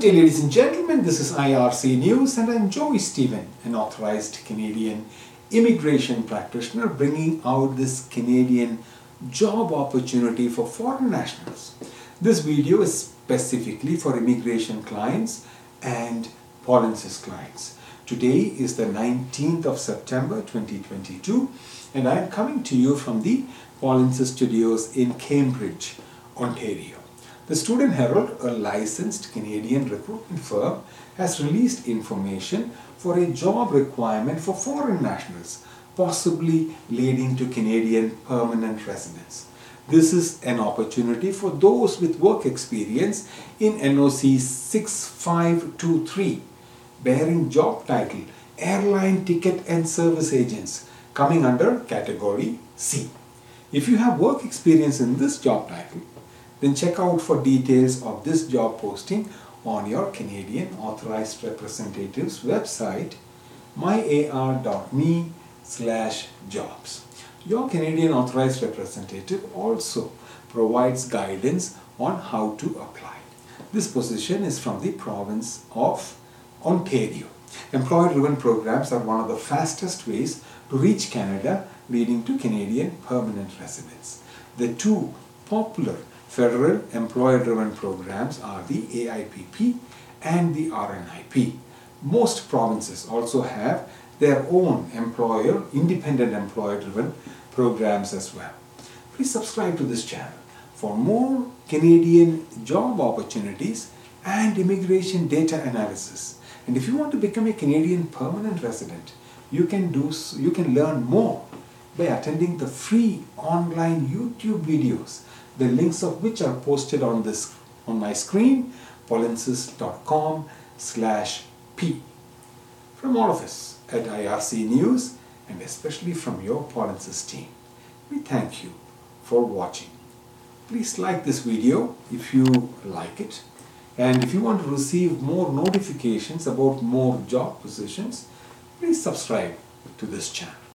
Day, ladies and gentlemen. This is IRC News, and I'm Joey Stephen, an authorized Canadian immigration practitioner, bringing out this Canadian job opportunity for foreign nationals. This video is specifically for immigration clients and Polinsys clients. Today is the 19th of September 2022, and I'm coming to you from the Polinsys Studios in Cambridge, Ontario. The Student Herald, a licensed Canadian recruitment firm, has released information for a job requirement for foreign nationals, possibly leading to Canadian permanent residence. This is an opportunity for those with work experience in NOC 6523, bearing job title Airline Ticket and Service Agents, coming under category C. If you have work experience in this job title, then check out for details of this job posting on your Canadian Authorized Representative's website myar.me slash jobs. Your Canadian Authorized Representative also provides guidance on how to apply. This position is from the province of Ontario. Employer-driven programs are one of the fastest ways to reach Canada leading to Canadian permanent residence. The two popular Federal employer-driven programs are the AIPP and the RNIP. Most provinces also have their own employer, independent employer-driven programs as well. Please subscribe to this channel for more Canadian job opportunities and immigration data analysis. And if you want to become a Canadian permanent resident, you can do you can learn more by attending the free online YouTube videos the links of which are posted on this on my screen polinsys.com slash p. From all of us at IRC News and especially from your Polinsys team we thank you for watching. Please like this video if you like it. And if you want to receive more notifications about more job positions please subscribe to this channel